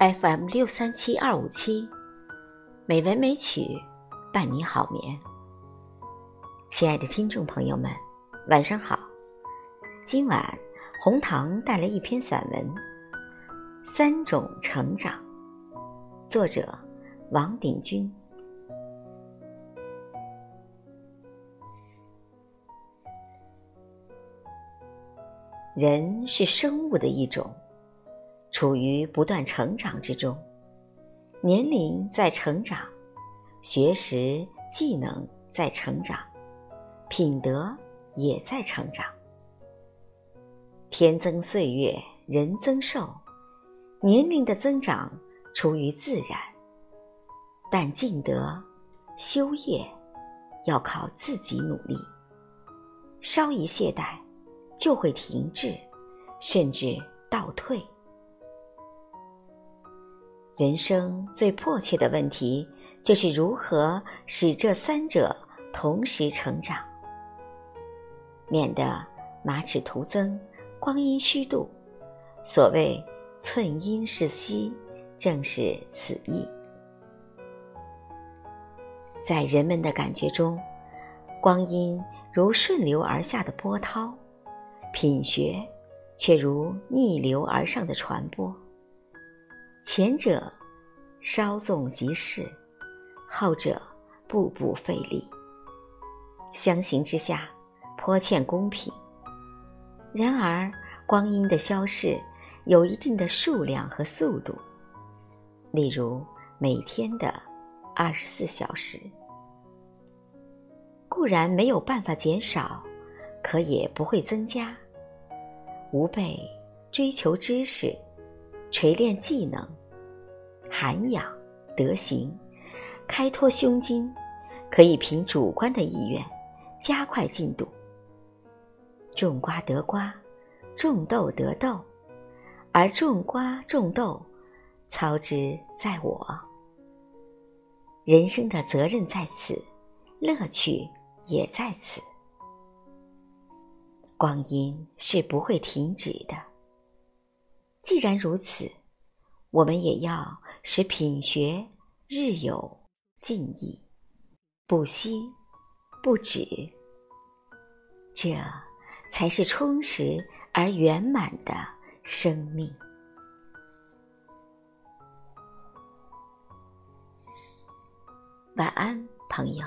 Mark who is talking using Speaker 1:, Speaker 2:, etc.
Speaker 1: FM 六三七二五七，美文美曲伴你好眠。亲爱的听众朋友们，晚上好。今晚红糖带来一篇散文《三种成长》，作者王鼎钧。人是生物的一种。处于不断成长之中，年龄在成长，学识技能在成长，品德也在成长。天增岁月，人增寿，年龄的增长出于自然，但尽德、修业要靠自己努力。稍一懈怠，就会停滞，甚至倒退。人生最迫切的问题，就是如何使这三者同时成长，免得马齿徒增，光阴虚度。所谓“寸阴是息”，正是此意。在人们的感觉中，光阴如顺流而下的波涛，品学却如逆流而上的船舶。前者稍纵即逝，后者步步费力。相形之下，颇欠公平。然而，光阴的消逝有一定的数量和速度，例如每天的二十四小时，固然没有办法减少，可也不会增加。吾辈追求知识。锤炼技能，涵养德行，开拓胸襟，可以凭主观的意愿加快进度。种瓜得瓜，种豆得豆，而种瓜种豆，操之在我。人生的责任在此，乐趣也在此。光阴是不会停止的。既然如此，我们也要使品学日有进益，不息不止，这才是充实而圆满的生命。晚安，朋友。